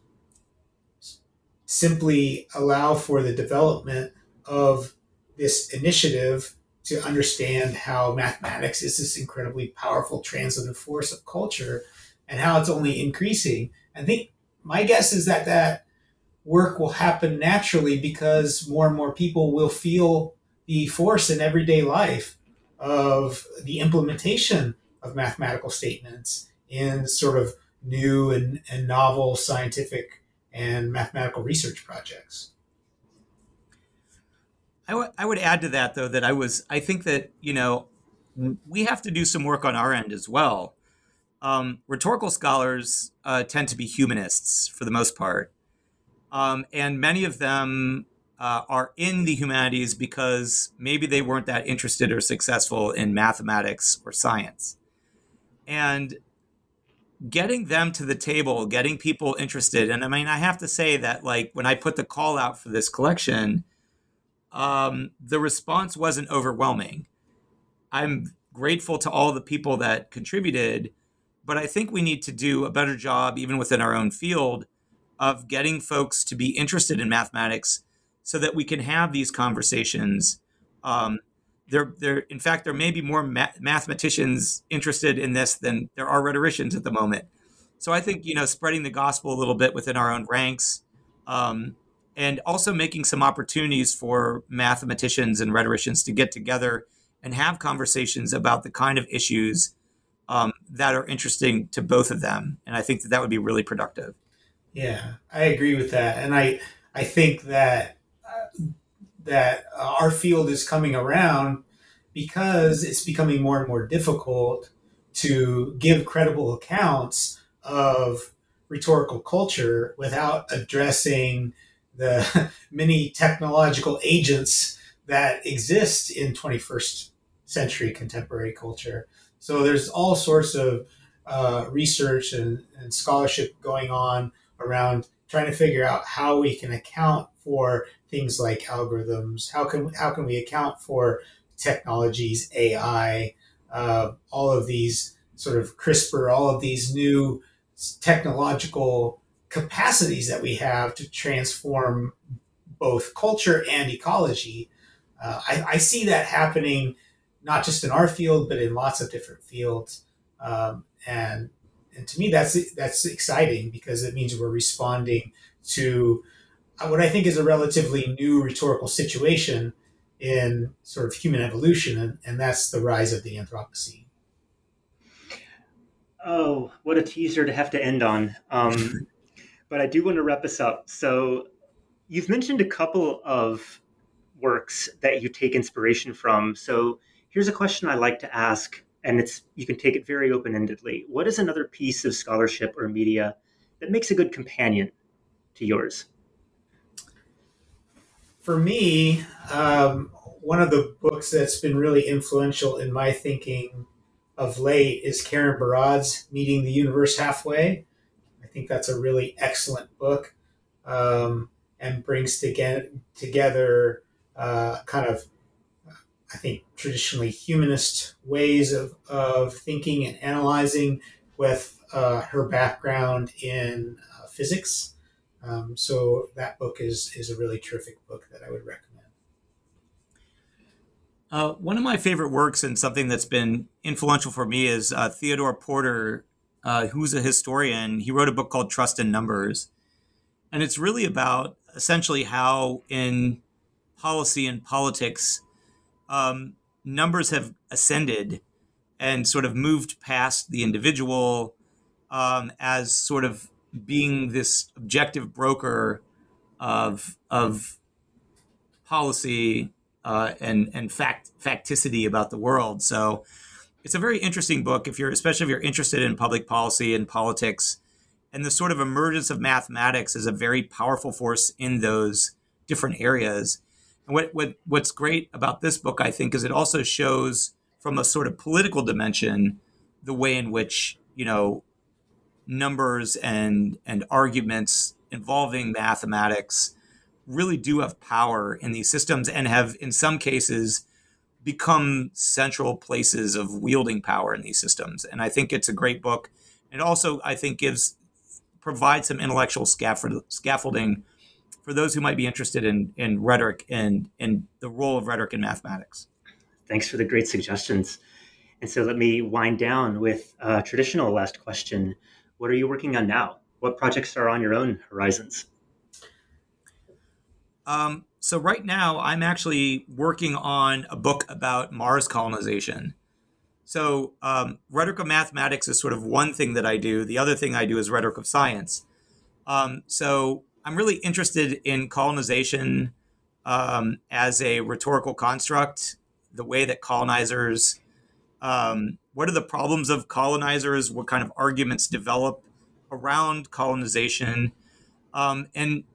simply allow for the development of this initiative to understand how mathematics is this incredibly powerful transitive force of culture and how it's only increasing. I think my guess is that that work will happen naturally because more and more people will feel the force in everyday life of the implementation of mathematical statements in sort of new and, and novel scientific and mathematical research projects. I, w- I would add to that though that I was I think that you know we have to do some work on our end as well. Um, rhetorical scholars uh, tend to be humanists for the most part, um, and many of them uh, are in the humanities because maybe they weren't that interested or successful in mathematics or science. And getting them to the table, getting people interested. And I mean, I have to say that, like, when I put the call out for this collection, um, the response wasn't overwhelming. I'm grateful to all the people that contributed, but I think we need to do a better job, even within our own field, of getting folks to be interested in mathematics so that we can have these conversations. Um, there, there, in fact, there may be more ma- mathematicians interested in this than there are rhetoricians at the moment. So I think you know, spreading the gospel a little bit within our own ranks, um, and also making some opportunities for mathematicians and rhetoricians to get together and have conversations about the kind of issues um, that are interesting to both of them. And I think that that would be really productive. Yeah, I agree with that, and I I think that that our field is coming around because it's becoming more and more difficult to give credible accounts of rhetorical culture without addressing the many technological agents that exist in 21st century contemporary culture. So there's all sorts of uh, research and, and scholarship going on around trying to figure out how we can account for things like algorithms. How can how can we account for technologies, AI, uh, all of these sort of CRISPR, all of these new technological capacities that we have to transform both culture and ecology. Uh, I, I, see that happening not just in our field, but in lots of different fields. Um, and and to me that's that's exciting because it means we're responding to what I think is a relatively new rhetorical situation in sort of human evolution, and, and that's the rise of the Anthropocene. Oh, what a teaser to have to end on. Um, but I do want to wrap us up. So, you've mentioned a couple of works that you take inspiration from. So, here's a question I like to ask and it's you can take it very open-endedly. What is another piece of scholarship or media that makes a good companion to yours? For me, um, one of the books that's been really influential in my thinking of late is Karen Barad's Meeting the Universe Halfway. I think that's a really excellent book um, and brings together, together uh, kind of I think, traditionally humanist ways of, of thinking and analyzing with uh, her background in uh, physics. Um, so that book is, is a really terrific book that I would recommend. Uh, one of my favorite works and something that's been influential for me is uh, Theodore Porter, uh, who's a historian. He wrote a book called Trust in Numbers. And it's really about essentially how in policy and politics, um, numbers have ascended and sort of moved past the individual um, as sort of being this objective broker of of policy uh, and and fact facticity about the world. So it's a very interesting book if you're especially if you're interested in public policy and politics and the sort of emergence of mathematics as a very powerful force in those different areas. And what, what what's great about this book, I think, is it also shows from a sort of political dimension the way in which you know numbers and and arguments involving mathematics really do have power in these systems and have in some cases become central places of wielding power in these systems. And i think it's a great book. And also i think gives provides some intellectual scaffold, scaffolding for those who might be interested in in rhetoric and and the role of rhetoric in mathematics. Thanks for the great suggestions. And so let me wind down with a traditional last question what are you working on now? What projects are on your own horizons? Um, so right now, I'm actually working on a book about Mars colonization. So um, rhetoric of mathematics is sort of one thing that I do. The other thing I do is rhetoric of science. Um, so I'm really interested in colonization um, as a rhetorical construct, the way that colonizers um, what are the problems of colonizers? What kind of arguments develop around colonization? Um, and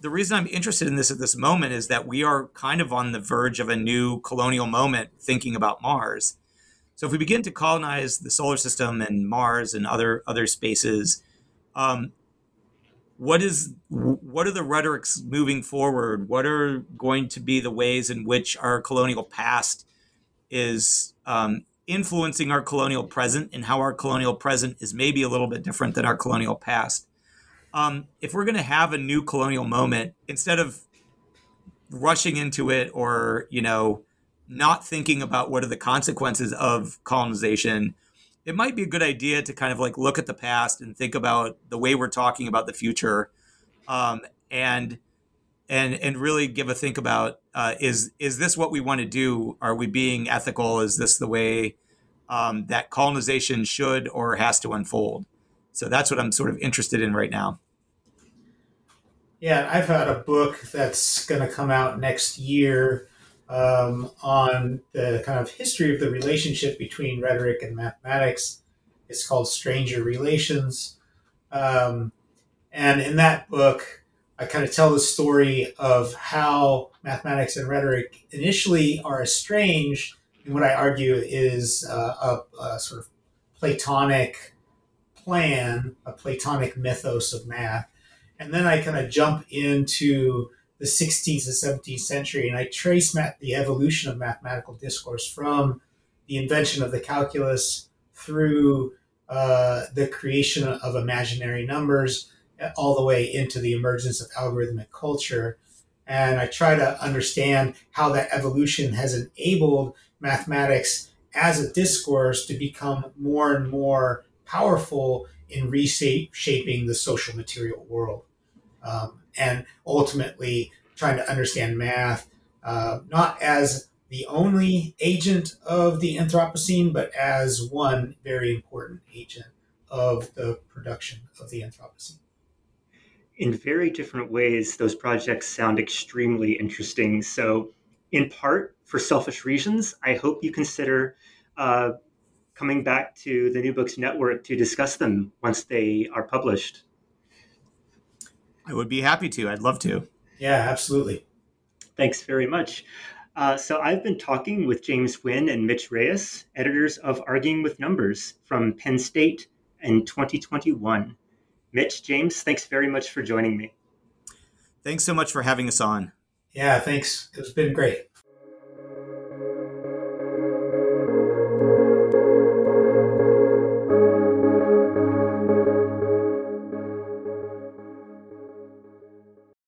the reason I'm interested in this at this moment is that we are kind of on the verge of a new colonial moment thinking about Mars. So if we begin to colonize the solar system and Mars and other other spaces, um, what is what are the rhetorics moving forward? What are going to be the ways in which our colonial past is um, influencing our colonial present and how our colonial present is maybe a little bit different than our colonial past. Um, if we're going to have a new colonial moment, instead of rushing into it or, you know, not thinking about what are the consequences of colonization, it might be a good idea to kind of like look at the past and think about the way we're talking about the future um, and and and really give a think about uh, is is this what we want to do? Are we being ethical? Is this the way um, that colonization should or has to unfold? So that's what I'm sort of interested in right now. Yeah, I've had a book that's going to come out next year um, on the kind of history of the relationship between rhetoric and mathematics. It's called Stranger Relations. Um, and in that book, I kind of tell the story of how mathematics and rhetoric initially are estranged, and what I argue is uh, a, a, sort of Platonic plan, a Platonic mythos of math. And then I kind of jump into the 16th and 17th century, and I trace math, the evolution of mathematical discourse from the invention of the calculus through uh, the creation of imaginary numbers all the way into the emergence of algorithmic culture. And I try to understand how that evolution has enabled mathematics as a discourse to become more and more powerful in reshaping the social material world. Um, and ultimately trying to understand math uh, not as the only agent of the Anthropocene, but as one very important agent of the production of the Anthropocene in very different ways, those projects sound extremely interesting. So, in part for selfish reasons, I hope you consider uh, coming back to the New Books Network to discuss them once they are published. I would be happy to. I'd love to. Yeah, absolutely. Thanks very much. Uh, so, I've been talking with James Wynn and Mitch Reyes, editors of Arguing with Numbers from Penn State in 2021. Mitch, James, thanks very much for joining me. Thanks so much for having us on. Yeah, thanks. It's been great.